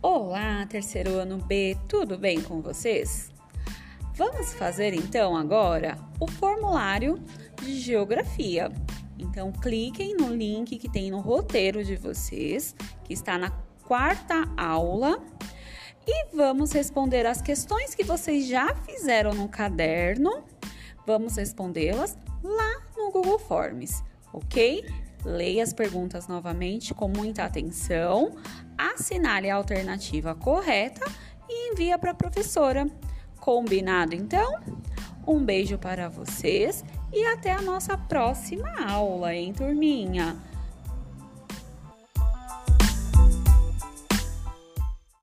Olá, terceiro ano B, tudo bem com vocês? Vamos fazer então agora o formulário de geografia. Então, cliquem no link que tem no roteiro de vocês, que está na quarta aula, e vamos responder as questões que vocês já fizeram no caderno. Vamos respondê-las lá no Google Forms, ok? Leia as perguntas novamente com muita atenção, assinale a alternativa correta e envia para a professora. Combinado então? Um beijo para vocês e até a nossa próxima aula, hein, turminha?